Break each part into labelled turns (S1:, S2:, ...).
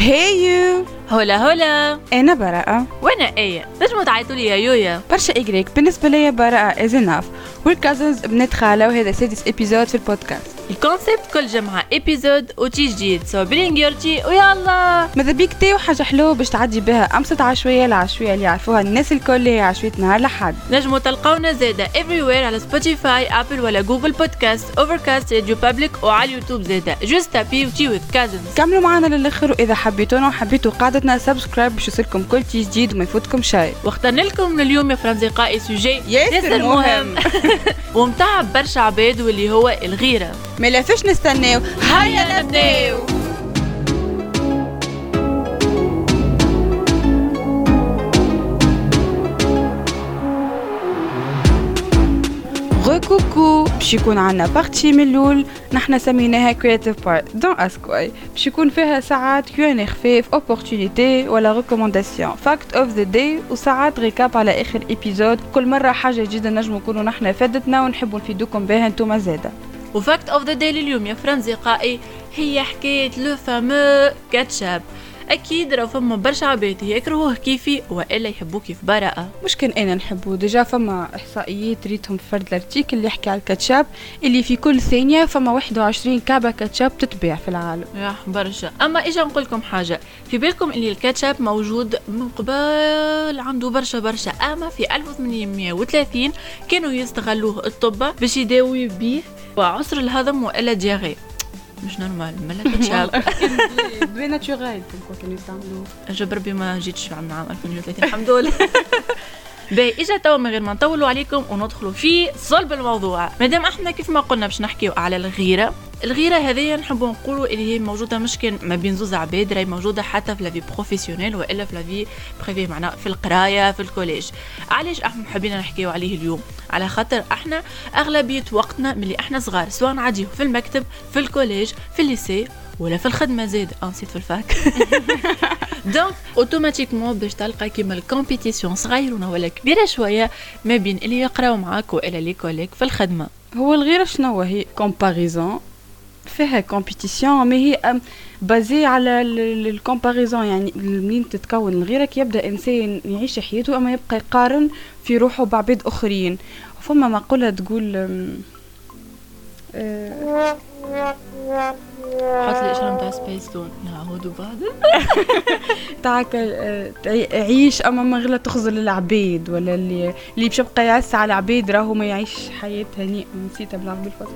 S1: Hey
S2: yo hola
S1: hola أنا براءة؟
S2: وأنا إيه. نجموا تعيطوا لي يا يويا؟
S1: برشا إجريك. بالنسبة ليا براءة is enough we're cousins بنت خالة وهذا سادس épisode في البودكاست.
S2: ال concept كل جمعة épisode و tea جديد so bring your tea ويلا
S1: ماذا بيك تاو حاجة حلوة باش تعدي بها أمسط عشوية العشوية اللي يعرفوها الناس الكل اللي هي عشوية نهار لحد
S2: نجموا تلقونا زادة everywhere على Spotify Apple ولا Google Podcast Overcast RadioPublic وعلى اليوتيوب زادة juste tapez و tea with cousins
S1: كملوا معنا للآخر وإذا حبيتونا وحبيتوا قاعدتنا subscribe باش يوصلكم كل شيء جديد وما يفوتكم شيء.
S2: واخترنا لكم اليوم يا فرنزقائي sujet.
S1: ياسر مهم.
S2: ومتعب برشا عباد واللي هو الغيرة.
S1: مالا فاش نستناو.
S2: هيا نبداو.
S1: كوكو باش يكون عنا partie من الأول نحنا سميناها creative part دون اسكواي باش يكون فيها ساعات quiz خفيف opportunité ولا recommandation fact of the day وساعات récap على اخر épisode كل مره حاجة جديده نجمو نكونوا نحنا فادتنا ونحبوا نفيدوكم بها انتوما زاده
S2: و fact of the day اليوم يا فرنزقائي هي حكاية le fameux ketchup. أكيد راه فما برشا عباد يكرهوه كيفي وإلا يحبوه كيف براءة.
S1: مش كان أنا نحبه déjà فما إحصائيات ريتهم في فرد ال article اللي يحكي على الكاتشاب اللي في كل ثانية فما 21 كعبة كاتشاب تتباع في العالم.
S2: يا برشا. أما إجا نقول لكم حاجة في بالكم اللي الكاتشاب موجود من قبل عنده برشا برشا أما في 1830 كانوا يستغلوه الطبة باش يداوي بيه وعسر الهضم وإلا diarrhée. مش normal ملا كاتشاب
S1: دواء natural كانوا يستعملوه
S2: جاب ربي ما جيتش عام 2030 الحمد لله. باهي إجا توا من غير ما نطولوا عليكم وندخلوا في صلب الموضوع. مادام إحنا كيف ما قلنا باش نحكيو على الغيرة الغيرة هذه نحبوا نقولوا اللي هي موجودة مش كان ما بين زوز عباد راهي موجودة حتى في la vie professionnelle وإلا في la vie privée معناها في القراية في ال collège. علاش أحنا حابين نحكيو عليه اليوم؟ على خاطر أحنا أغلبية وقتنا ملي أحنا صغار سواء نعديه في المكتب في ال collège في ال lycée ولا في الخدمة زاد آه نسيت في ال fac. donc automatiquement باش تلقى كيما ال compétition صغيرونة ولا كبيرة شوية ما بين اللي يقراو معاك وإلا les collègues في الخدمة.
S1: هو الغيرة شنو هي comparaison فيها compétition ما هي basée على ال comparaison يعني منين تتكون؟ الغيره كي يبدأ إنسان يعيش حياته أما يبقى يقارن في روحه بعباد آخرين. فما مقولة تقول آه،
S2: حط لي إشارة نتاع سبيس تون نعاودوا بعد
S1: تاعك آه، عيش أما ما غير تخزل العباد ولا اللي اللي باش يبقى يعس على العباد راهو ما يعيش حياة هنيئة. نسيتها بالعربي الفصل.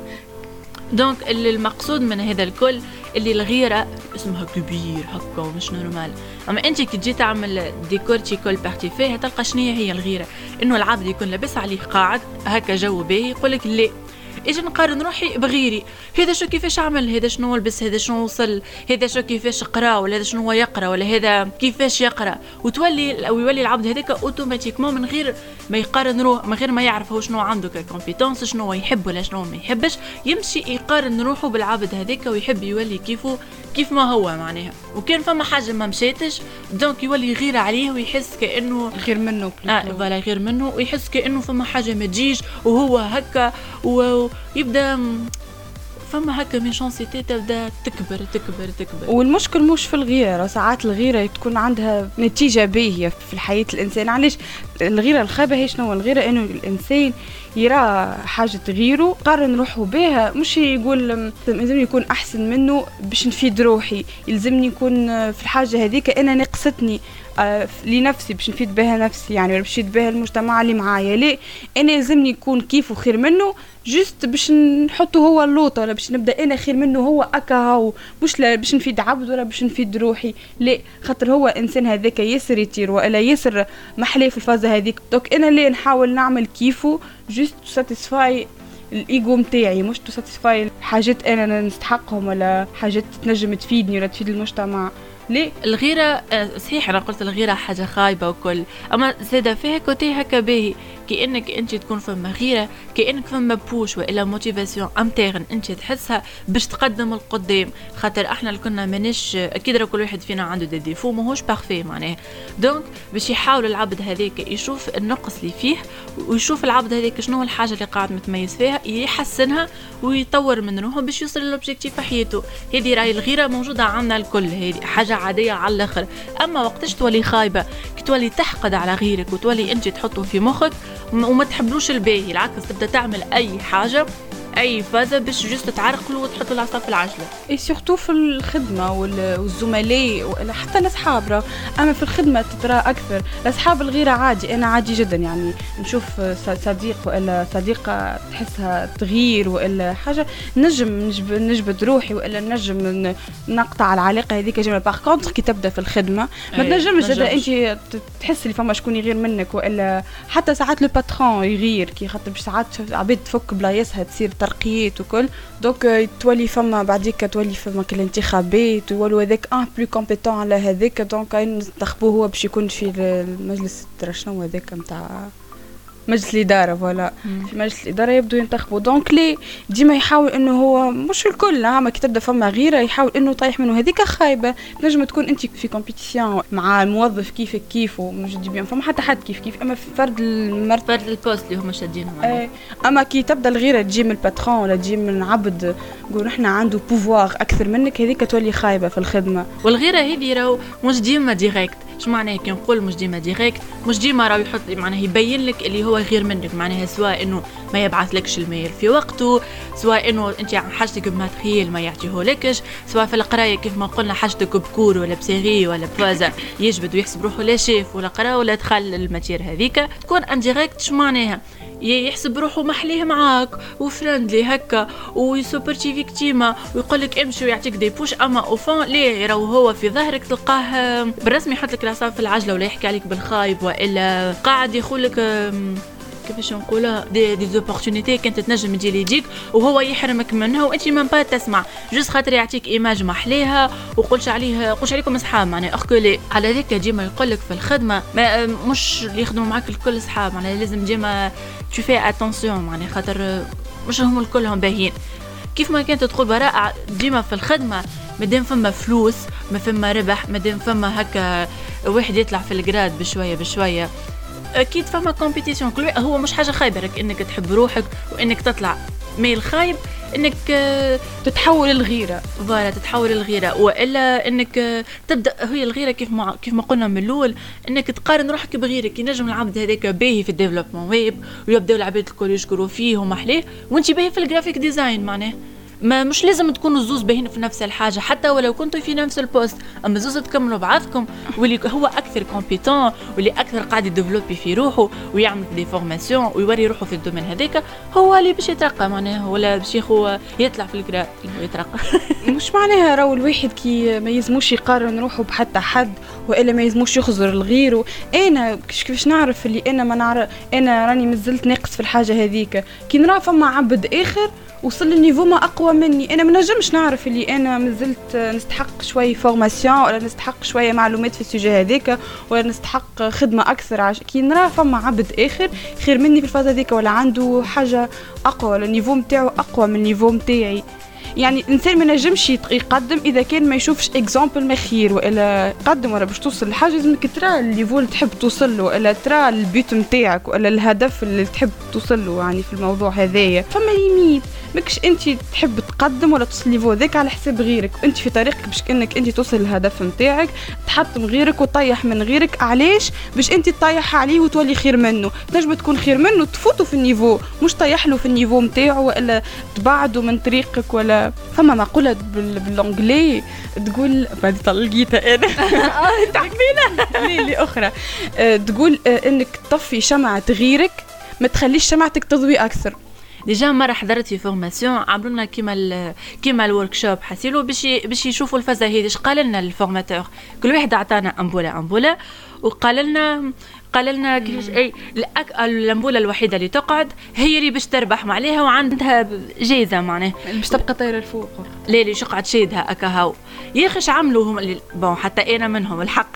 S2: donc اللي المقصود من هذا الكل اللي الغيرة اسمها كبير هكا ومش normal. أما أنت كي تجي تعمل décortiquer كل partie فيها تلقى شنية هي الغيرة. إنه العبد يكون لابس عليه قاعد هكا جو باهي يقولك لا. أجي نقارن روحي بغيري. هذا شو كيفاش عمل هذا شنو لبس هذا شنو وصل هذا شو كيفاش قرا ولا هذا شنو هو يقرأ؟ ولا هذا كيفاش يقرأ؟ وتولي أو يولي العبد هذاك automatiquement من غير ما يقارن روح من غير ما يعرف هو شنو عنده ك compétences شنو هو يحب ولا شنو ما يحبش. يمشي يقارن روحه بالعبد هذاك ويحب يولي كيفه كيف ما هو معناها. وكان فما حاجة ما مشاتش donc يولي يغير عليه ويحس كأنه
S1: غير منه
S2: آه voilà غير منه ويحس كأنه فما حاجة ما تجيش وهو هكا ويبدا فما هكا ميشانسيتي تبدا تكبر تكبر تكبر.
S1: والمشكل مش في الغيرة ساعات الغيرة تكون عندها نتيجة باهية في الحياة الإنسان. علاش؟ الغيرة الخابة هي شنو؟ الغيرة إنه الإنسان يرى حاجة غيره قارن روحه بها مش يقول لازم يكون أحسن منه باش نفيد روحي. يلزمني يكون في الحاجة هذيك أنا نقصتني آه، لنفسي باش نفيد بها نفسي يعني ولا باش نفيد بها المجتمع اللي معايا. ليه؟ أنا لازمني نكون كيفه خير منه juste باش نحطه هو اللوطة ولا باش نبدأ أنا خير منه هو أكا هو مش لا باش نفيد عبد ولا باش نفيد روحي. لا خاطر هو إنسان هذاك ياسر يطير وألا ياسر محلاه في الفازة هذيك. donc أنا ليه نحاول نعمل كيفه just satisfy ال ego متاعي مش ت satisfy حاجات أنا نستحقهم ولا حاجات تنجم تفيدني ولا تفيد المجتمع. ليه
S2: الغيرة آه، صحيح أنا قلت الغيرة حاجة خايبة وكل أما زادة فيها côté هكا باهي. كأنك أنت تكون فما غيرة كأنك فما push وإلا motivation interne أنت تحسها باش تقدم القدام خاطر إحنا اللي كنا مانيش راه كل واحد فينا عنده دي ديفو ماهوش parfait معناها. donc باش يحاول العبد هذاك يشوف النقص اللي فيه ويشوف العبد هذاك شنو الحاجة اللي قاعد متميز فيها يحسنها ويطور من روحه باش يوصل ل l'objectif حياته. هذه راهي الغيرة موجودة عندنا الكل هذه حاجة عادية على الآخر. أما وقتاش تولي خايبة كي تولي تحقد على غيرك وتولي أنت تحطه في مخك وما تحبلوش الباهي العكس تبدأ تعمل أي حاجة أي فازه باش juste تعرقلوا وتحط العصا في العجلة.
S1: et surtout في الخدمة والزملاء ولا حتى الأصحاب أما في الخدمة ترى أكثر. الأصحاب الغيره عادي أنا عادي جدا يعني. نشوف صديق وإلا صديقة تحسها تغير وإلا حاجة. نجم نجبد, نجبد روحي وإلا نجم نقطع العلاقة هذيك جملة. par contre كي تبدأ في الخدمة ما تنجمش اذا أنت تحس اللي فما شكون يغير منك وإلا حتى ساعات le patron يغير كي خاطر ساعات عباد تفك بلايصها تصير ترقيات وكل. donc تولي فما بعديك تولي فما كالانتخابات يولوا هذاك est plus compétent على هذاك donc ننتخبوه هو باش يكون في المجلس شنو هذاك نتاع مجلس الإدارة voilà. في مجلس الإدارة يبدو ينتخبوا. donc لي ديما يحاول إنه هو مش الكل نعم كي تبدا فما غيره يحاول إنه يطيح منه. هذيك خايبة. تنجم تكون أنت في compétition مع الموظف كيفك كيف ومش des biens فما حتى حد كيف كيف. أما في فرد المرت
S2: فرد ال poste اللي هما شادينهم.
S1: إيه. أما كي تبدأ الغيرة تجي من ال patron ولا تجي من عبد نقول إحنا عنده pouvoir أكثر منك هذيك تولي خايبة في الخدمة.
S2: والغيرة هذه راهو مش ديما directe شو معناها كي نقول مش ديما directe مش ديما راه يحط معناها يبين لك اللي هو غير منك. معناها سواء إنه ما يبعث لكش ال mail في وقته سواء إنه أنت حاجتك ب matériel ما يعطيه لكش سواء في القراية كيف ما قلنا حاجتك ب cours ولا ب série ولا بفازا يجبد ويحسب روحه لا شيف ولا قرا ولا دخل ال matière هذيك. تكون indirecte شو معناها؟ يحسب روحه محليه معاك و friendly هكا وي supporti كتيما ويقول لك امشي ويعطيك des push أما au fond ليه راهو هو في ظهرك تلقاه بالرسمي يحط لك في العجلة ولا يحكي عليك بالخايب وإلا قاعد يقول لك كيفاش نقولها des des opportunités كانت تنجم تجي يجيك وهو يحرمك منها وانت ما با تسمع. juste خاطر يعطيك image محليها وقولش عليه قولش عليكم أصحاب معناها اخكو على ذيك ديما يقول لك في الخدمة ما مش اللي يخدموا معاك الكل أصحاب معناها لازم ديما تو في attention معناها خاطر مش هم الكلهم باهيين. كيف ما كانت تقول براء ديما في الخدمة مادام فما فلوس ما فما ربح مادام فما هكا واحد يطلع في ال grade بشويه بشوية. أكيد فما compétition كل هو مش حاجة خايبة لك إنك تحب روحك وإنك تطلع ميل خايب إنك
S1: آه، تتحول الغيره
S2: voilà تتحول الغيره وإلا إنك آه، تبدأ هي الغيرة كيف ما كيف ما قلنا من الأول إنك تقارن روحك بغيرك. ينجم العبد هذاك باهي في ال développement web ويبداو العباد الكل يشكروا فيه ومحليه وأنت باهي في ال graphic design معناه. ما مش لازم تكونوا الزوز باهين في نفس الحاجة. حتى ولو كنتوا في نفس ال poste أما زوز تكملوا بعضكم واللي هو أكثر compétent واللي أكثر قاعد ي développi في روحه ويعمل des formations ويوري روحه في ال domaine هذاك هو اللي باش يترقى معناها ولا باش هو يطلع في ال grade يترقى.
S1: مش معناها راهو الواحد كي ما يزموش يقارن روحه بحتى حد وإلا ما يزموش يخزر لغيره. أنا كيفاش نعرف اللي أنا ما نعرف أنا راني مازلت ناقص في الحاجة هذيك؟ كي نرى فما عبد آخر وصل لل niveau ما أقوى مني. أنا ما نجمش نعرف اللي أنا مازلت نستحق شوي formation ولا نستحق شوية معلومات في ال sujet هذاك ولا نستحق خدمة أكثر عش... كي نرى فما عبد آخر خير مني في الفازه هذيك ولا عنده حاجة أقوى ولا ال niveau نتاعو أقوى من ال niveau نتاعي يعني الإنسان ما نجمش يقدم إذا كان ما يشوفش exemple ما خير والا قدم ولا باش توصل لحاجة. لازمك ترى ال level اللي تحب توصل له ولا ترى ال but نتاعك ولا الهدف اللي تحب توصل له يعني في الموضوع هذايا. فما limite ماكش انت تحب تقدم ولا توصل niveau ذاك على حساب غيرك؟ وانت في طريقك باش انك انت توصل للهدف نتاعك تحطم غيرك وتطيح من غيرك. علاش؟ باش انت تطيح عليه وتولي خير منه. تنجم تكون خير منه تفوتوا في ال niveau. مش طيح له في ال niveau نتاعو ولا تبعدوا من طريقك ولا فما مقوله بالانجلي تقول بعد طلقيتها أنا. ليلي أخرى. أه، تقول أه، إنك تطفي شمعة غيرك ما تخليش شمعتك تضوي أكثر.
S2: déjà مره حضرت في formation عملوا لنا كيما كيما ال workshop حسيلو باش باش يشوفوا الفازه هذه اش قال لنا ال formateur كل واحد عطانا ampoule ampoule وقال لنا قال لنا كيفاش أي الأمبولة الوحيدة اللي تقعد هي اللي باش تربح عليها وعندها جايزة معناها.
S1: باش تبقى طايرة الفوق.
S2: لا اللي شقعد شادها اكا هاو. يا أخي عملوا هم bon حتى أنا منهم الحق.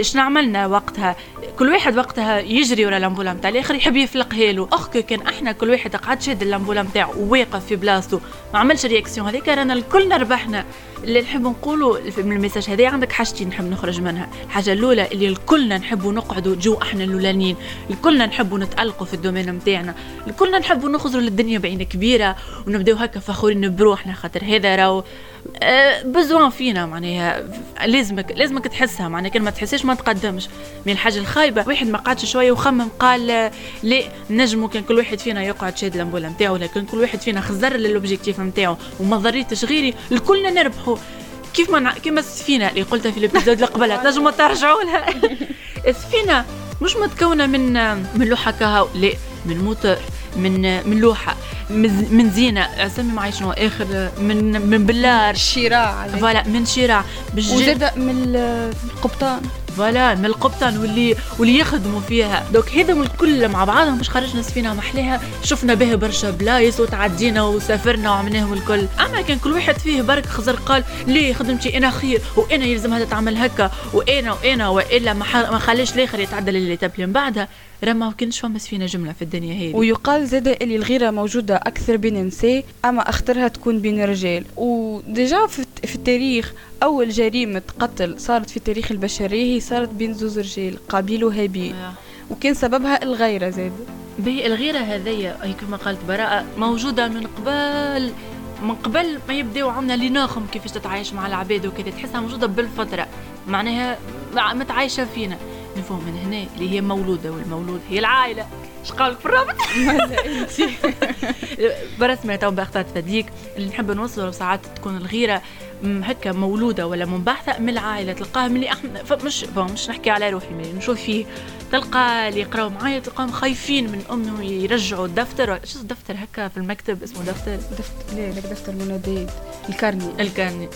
S2: شنو عملنا وقتها؟ كل واحد وقتها يجري ورا الامبولا نتاع الآخر يحب يفلقها له أخك كان إحنا كل واحد قعد شاد الامبولا نتاعو وواقف في بلاصتو ما عملش réaction هذيك رانا الكلنا ربحنا. اللي نحب نقوله من ال message هذا عندك حاجتين نحب نخرج منها. الحاجة الأولى اللي الكلنا نحبوا نقعدوا جو أحنا الأولانيين. الكلنا نحبوا نتالقوا في ال domaine نتاعنا الكلنا نحبوا نخرجوا للدنيا بعين كبيرة ونبداو هكا فخورين بروحنا خاطر هذا راهو besoin فينا معناها. لازمك لازمك تحسها معناها. كان ما تحسش ما تقدمش. من الحاجة الخايبة واحد ما قعدش شوية وخمم قال لا نجمو كان كل واحد فينا يقعد شاد الامبوله نتاعو لكن كل واحد فينا خزر ل l'objectif نتاعو وما ضريتش غيري الكلنا نربحوا كيف ما كيما السفينة اللي قلتها في ال épisode اللي قبلها تنجموا ترجعوا لها. السفينة مش متكونة من من لوحة كهو لا من موتور. من من لوحة من زينة. أسمي معي شنو؟ آخر من من بلار
S1: شراع.
S2: voilà من شراع.
S1: وزاد من القبطان.
S2: voilà من القبطان واللي واللي يخدموا فيها. donc هذم الكل مع بعضهم. مش خرجنا سفينة محليها؟ شفنا به برشا بلايص وتعدينا وسافرنا وعملناهم الكل. أما كان كل واحد فيه برك خزر قال ليه خدمتي أنا خير وأنا يلزم هذا تعمل هكا وأنا وأنا وإلا ما خليش الآخر يتعدى اللي تبلي من بعدها. راه ما كانش فما سفينه جملة في الدنيا هذه
S1: ويقال زاد اللي الغيرة موجودة أكثر بين النساء أما اخترها تكون بين الرجال و déjà في التاريخ أول جريمة قتل صارت في تاريخ البشريه هي صارت بين زوز رجال قابيل وهابيل. آه. وكان سببها الغيرة زاد.
S2: به الغيرة هذيا هي كما قالت براءة موجودة من قبل من قبل ما يبداو عندنا اللي ناخم كيفاش تتعايش مع العباد وكذا. تحسها موجودة بالفطرة. معناها متعايشة فينا. نفهم من هنا اللي هي مولودة والمولود هي العائلة. اش قالك في الرابط؟ برسمة تو باختات فديك اللي نحب نوصله ساعات تكون الغيرة هكا مولودة ولا منبعثة من العائلة تلقاها ملي إحنا مش مش نحكي على روحي ملي نشوف فيه. تلقى اللي يقراو معايا تلقاهم خايفين من انه يرجعوا الدفتر. شو الدفتر؟ هكا في المكتب اسمه دفتر.
S1: دفتر لا دفتر المناديات ال
S2: carnet ال carnet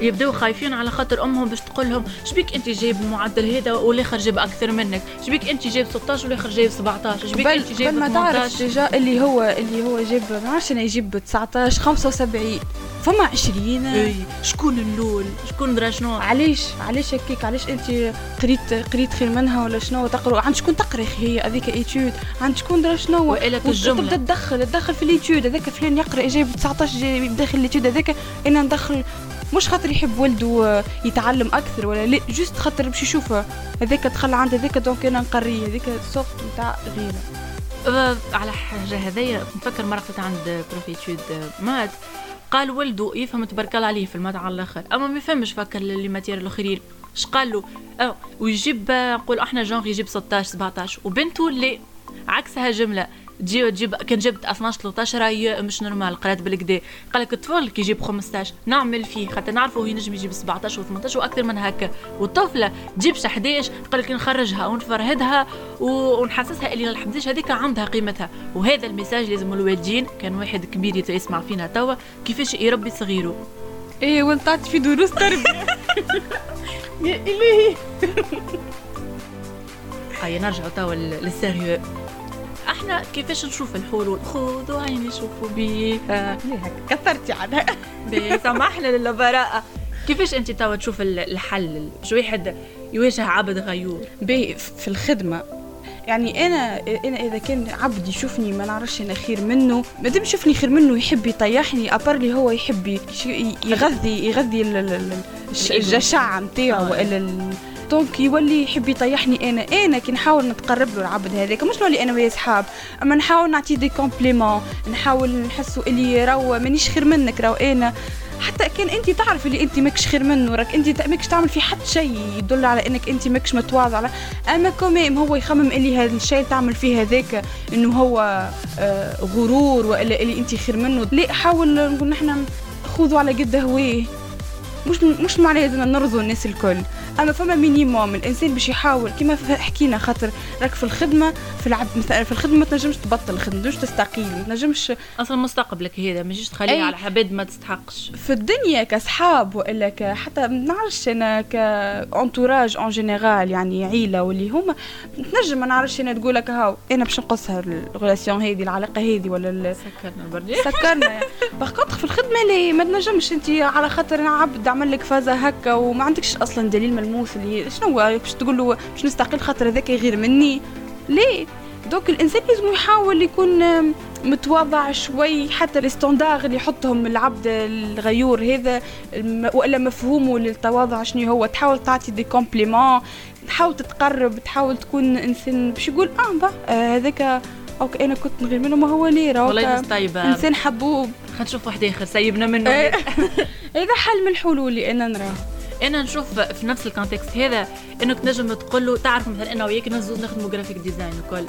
S2: يبداو خايفين على خاطر امهم باش تقول لهم شبيك انت جايب المعدل هذا والآخر جايب أكثر منك؟ شبيك انت جايب 16 والآخر جايب 17 شبيك انت جايب
S1: ما تعرف déjà اللي هو اللي هو جايب ما نعرفش أنا يجيب 19 75 فما 20
S2: إي شكون اللول شكون درا شنو؟
S1: علاش علاش هكاك علاش أنت قريت قريت خير منها ولا شنو تقرا عند شكون تقرأ هي هذيك étude؟ عند شكون درا شنو؟
S2: الجملة.
S1: تبدا تدخل تدخل في ال étude. هذاك فلان يقرأ جايب 19 جايب داخل ال étude. هذاك أنا ندخل مش خاطر يحب ولده يتعلم أكثر ولا لا juste خاطر باش يشوف هذاك دخل عند هذاك donc أنا نقريه هذيك سوفت نتاع غيره.
S2: أه، على حاجة هذيا نفكر مرة عند prof étude maths قال ولده يفهم تبارك الله عليه في ال maths على الآخر أما ما يفهمش فكر اللي matières الاخرين اش قال له؟ أه ويجيب نقول أحنا جونغ يجيب 16 17 وبنته اللي عكسها جملة تجي تجيب كان جبت 12 13 راهي مش normal قرات بالكدا. قال لك الطفل كي يجيب 15 نعمل فيه خاطر نعرفوا هو ينجم يجيب 17 و18 وأكثر من هكا. والطفلة تجيبش 11 قال لك نخرجها ونفرهدها ونحسسها اللي ال 11 هذيك عندها قيمتها. وهذا ال message لازم الوالدين كان واحد كبير يسمع فينا توا كيفاش يربي صغيره
S1: إيه ولطات في دروس تربية. يا إلهي.
S2: هيا نرجع توا لل sérieux. إحنا كيفاش نشوف الحلول؟ خذوا عيني شوفوا بيها.
S1: كثرتي عنها
S2: سامحنا للبراءة. كيفاش أنت توا تشوف الحل؟ باش واحد يواجه عبد غيور؟
S1: بي في الخدمة. يعني أنا أنا إذا كان عبد يشوفني ما نعرفش أنا خير منه ما دام يشوفني خير منه يحب يطيحني après لي هو يحب يغذي يغذي الجشع نتاعو آه. والا donc يولي يحب يطيحني أنا. أنا كي نحاول نتقرب له العبد هذاك. مش نولي أنا ويا صحاب. أما نحاول نعطيه des compliments نحاول نحسه اللي راهو مانيش خير منك راهو أنا. حتى كان أنت تعرف اللي أنت ماكش خير منه. راك أنت ماكش تعمل في حتى شيء يدل على إنك أنت ماكش متواضع. أما quand même هو يخمم اللي هذا الشيء تعمل فيه هذاك. إنه هو آه غرور ولا اللي أنت خير منه. لا حاول نقول نحن خذوا على قد هواه مش مش معناها لازم نرضوا الناس الكل. أما فما minimum الإنسان باش يحاول كما حكينا خاطر راك في الخدمة في العب مثلا في الخدمة ما تنجمش تبطل الخدمة ما تنجمش تستقيل ما تنجمش
S2: أصلا مستقبلك هذا ماجيش تخليه على عباد ما تستحقش.
S1: في الدنيا كصحاب وإلا ك حتى ما نعرفش أنا ك entourage en général يعني عيلة واللي هما تنجم ما نعرفش أنا تقول لك هاو أنا باش نقصها ال relation هذه العلاقة هذه ولا
S2: سكرنا البرد
S1: سكرنا. باغ في الخدمة لي ما تنجمش انت على خاطر عبد عمل لك فازة هكا وما عندكش أصلا دليل ملموس اللي شنو باش تقول له باش نستقيل خاطر هذاك يغير مني؟ ليه؟ donc الإنسان لازم يحاول يكون متواضع شوي حتى ال standard اللي يحطهم العبد الغيور هذا وإلا مفهومه للتواضع شنو هو؟ تحاول تعطي des compliments تحاول تتقرب تحاول تكون إنسان باش يقول آه آه، هذاك OK أنا كنت نغير منه ما هو ليه؟
S2: طيبة.
S1: إنسان حبوب.
S2: نشوف واحد آخر سيبنا منه.
S1: إيه. هذا حل من الحلول اللي إنا نراه.
S2: إنا نشوف في نفس الكونتكست هذا إنك تنجم تقول له تعرف مثلا أنا وياك نزوز نخدموا graphic design وكل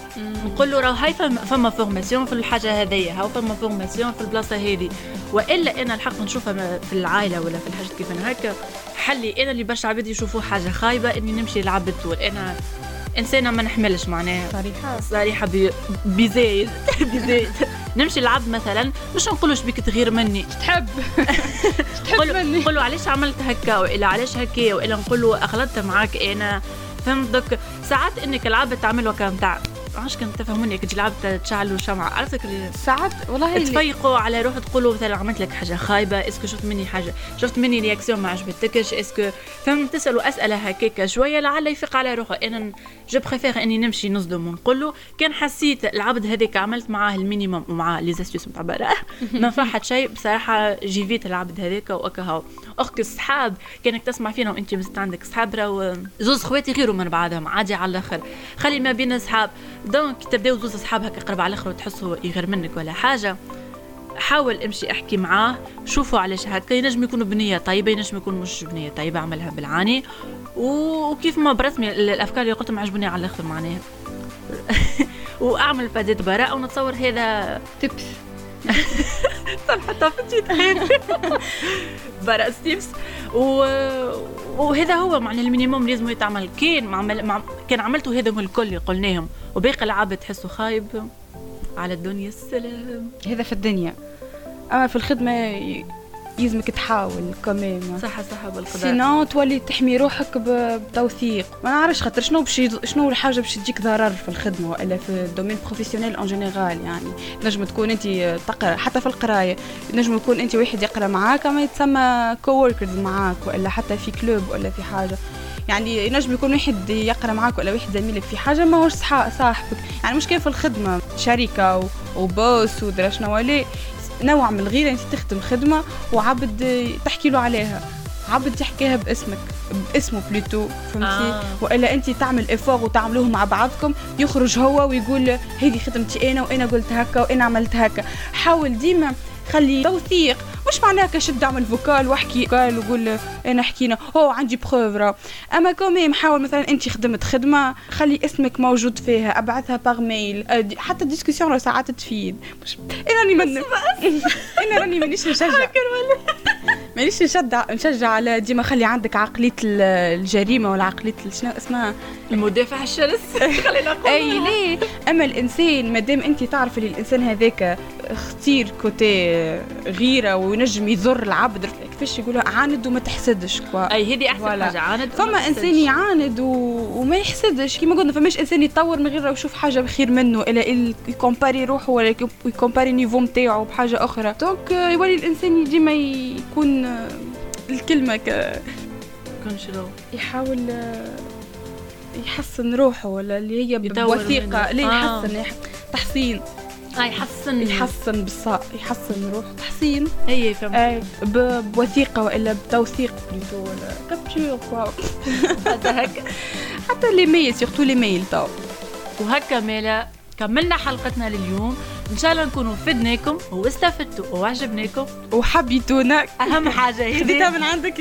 S2: نقول له راه هاي فما formation في الحاجة هذيا هاو فما formation في البلاصة هذه. وإلا إنا الحق نشوفها في العائلة ولا في الحاجات كيف هكا حلي إنا اللي برشا عباد يشوفوه حاجة خايبة إني نمشي نلعب بالطول إنا إنسانة ما نحملش معناها.
S1: صريحة.
S2: صريحة بزايد. بزايد. نمشي العبد مثلا مش نقولوش بيك تغير مني.
S1: تحب.
S2: تحب مني. نقولوا علاش عملت هكا وإلا علاش هكا وإلا نقولوا اخلطت معاك أنا فهمت دوك ساعات إنك العبد تعمل وكان تاع عاش كنت تفهموني كنت لعبت تشعلوا شمعة عرفتك
S1: ساعات والله
S2: تفيقوا على روح تقولوا مثلا عملت لك حاجة خايبة إسكو شفت مني حاجة شفت مني رياكسيون ما عجبتكش إسكو فهم تسألوا أسئلة هكاك شوية لعل يفيق على روحه. أنا جو بريفير إني نمشي نصدم ونقول له كان حسيت العبد هذاك عملت معاه المينيموم ومعاه لي زاستيوس نتاع برا. ما فحت شيء بصراحة جيفيت العبد هذاك وأكا أختي الصحاب كانك تسمع فينا مست عندك صحاب راهو زوز خواتي غيروا من بعضهم عادي على الآخر. خلي ما بين الصحاب دونك تبداو زوز اصحاب هكا قرب على الآخر وتحسوا يغير منك ولا حاجة حاول امشي احكي معاه شوفوا علاش هكا ينجم يكون بنية طيبة ينجم يكون مش بنية طيبة عملها بالعاني. وكيف ما برسمي الأفكار اللي قلتهم عجبوني على الآخر معناها. وأعمل فازات براءه ونتصور هذا.
S1: تبس
S2: حتى في خير براء steps و... وهذا هو معنى ال minimum لازم يتعمل. كان معمل مع... كان عملته هذا الكل اللي قلناهم. وباقي العبد تحسه خايب على الدنيا. السلام.
S1: هذا في الدنيا. أما في الخدمة يلزمك تحاول كمان
S2: صح صح بالقدر.
S1: sinon تولي تحمي روحك بتوثيق. ما نعرفش خاطر شنو باش شنو الحاجة باش تجيك ضرر في الخدمة وإلا في ال domaine professionnel en général يعني. نجم تكون أنت تقرأ حتى في القراية نجم يكون أنت واحد يقرأ معاك ما يتسمى coworkers معاك وإلا حتى في club ولا في حاجة. يعني ينجم يكون واحد يقرأ معاك ولا واحد زميلك في حاجة ما هوش صاحبك. يعني مش كيف في الخدمة شركة و boss ودرا شنو نوع من الغيرة انت تخدم خدمة وعبد تحكي له عليها. عبد يحكيها باسمك باسمه plutôt فهمتي؟ آه. وإلا أنت تعمل effort وتعملوه مع بعضكم يخرج هو ويقول هذه خدمتي أنا وأنا قلت هكا وأنا عملت هكا. حاول ديما خلي توثيق مش معناها كشد اعمل vocal واحكي قال وقول أنا حكينا؟ هو عندي preuve أما quand même حاول مثلا انت خدمت خدمة خلي اسمك موجود فيها أبعثها par mail حتى ال discussion ساعات تفيد. مش أنا راني من أنا راني مانيش نشجع. مانيش نشجع نشجع على ديما خلي عندك عقلية الجريمة ولا عقلية شنو اسمها؟
S2: المدافع الشرس. خلينا نقول.
S1: أي ليه؟ أما الإنسان مادام أنت تعرف اللي الانسان هذاك اختير côté غيرة وينجم يضر العبد كيفاش يقولوا عاند وما تحسدش.
S2: quoi أي هذه أحسن حاجة عاند
S1: فما إنسان يعاند و... وما يحسدش. كيما قلنا فماش إنسان يتطور من غير يشوف حاجة بخير منه إلا ي comparer روحه ولا ي comparer niveau نتاعو بحاجة أخرى. donc يولي الإنسان ديما يكون الكلمة ك يحاول يحسن روحه ولا اللي هي بوثيقة آه. يحسن تحسين.
S2: آه يحسن
S1: يحسن بالصاء يحسن روح تحسين.
S2: اي فهمت.
S1: اي بوثيقة وإلا بتوثيق plutôt ولا capture quoi
S2: حتى هكا.
S1: حتى les mails surtout les mails تو.
S2: وهكا مالا كملنا حلقتنا لليوم. إن شاء الله نكونوا فدناكم واستفدتوا وعجبناكم.
S1: وحبيتونا.
S2: أهم حاجة
S1: هذه من عندك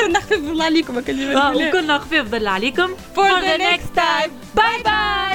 S1: كنا خفيف ظل عليكم
S2: وكنا خفيف ظل عليكم.
S1: For the next time.
S2: باي باي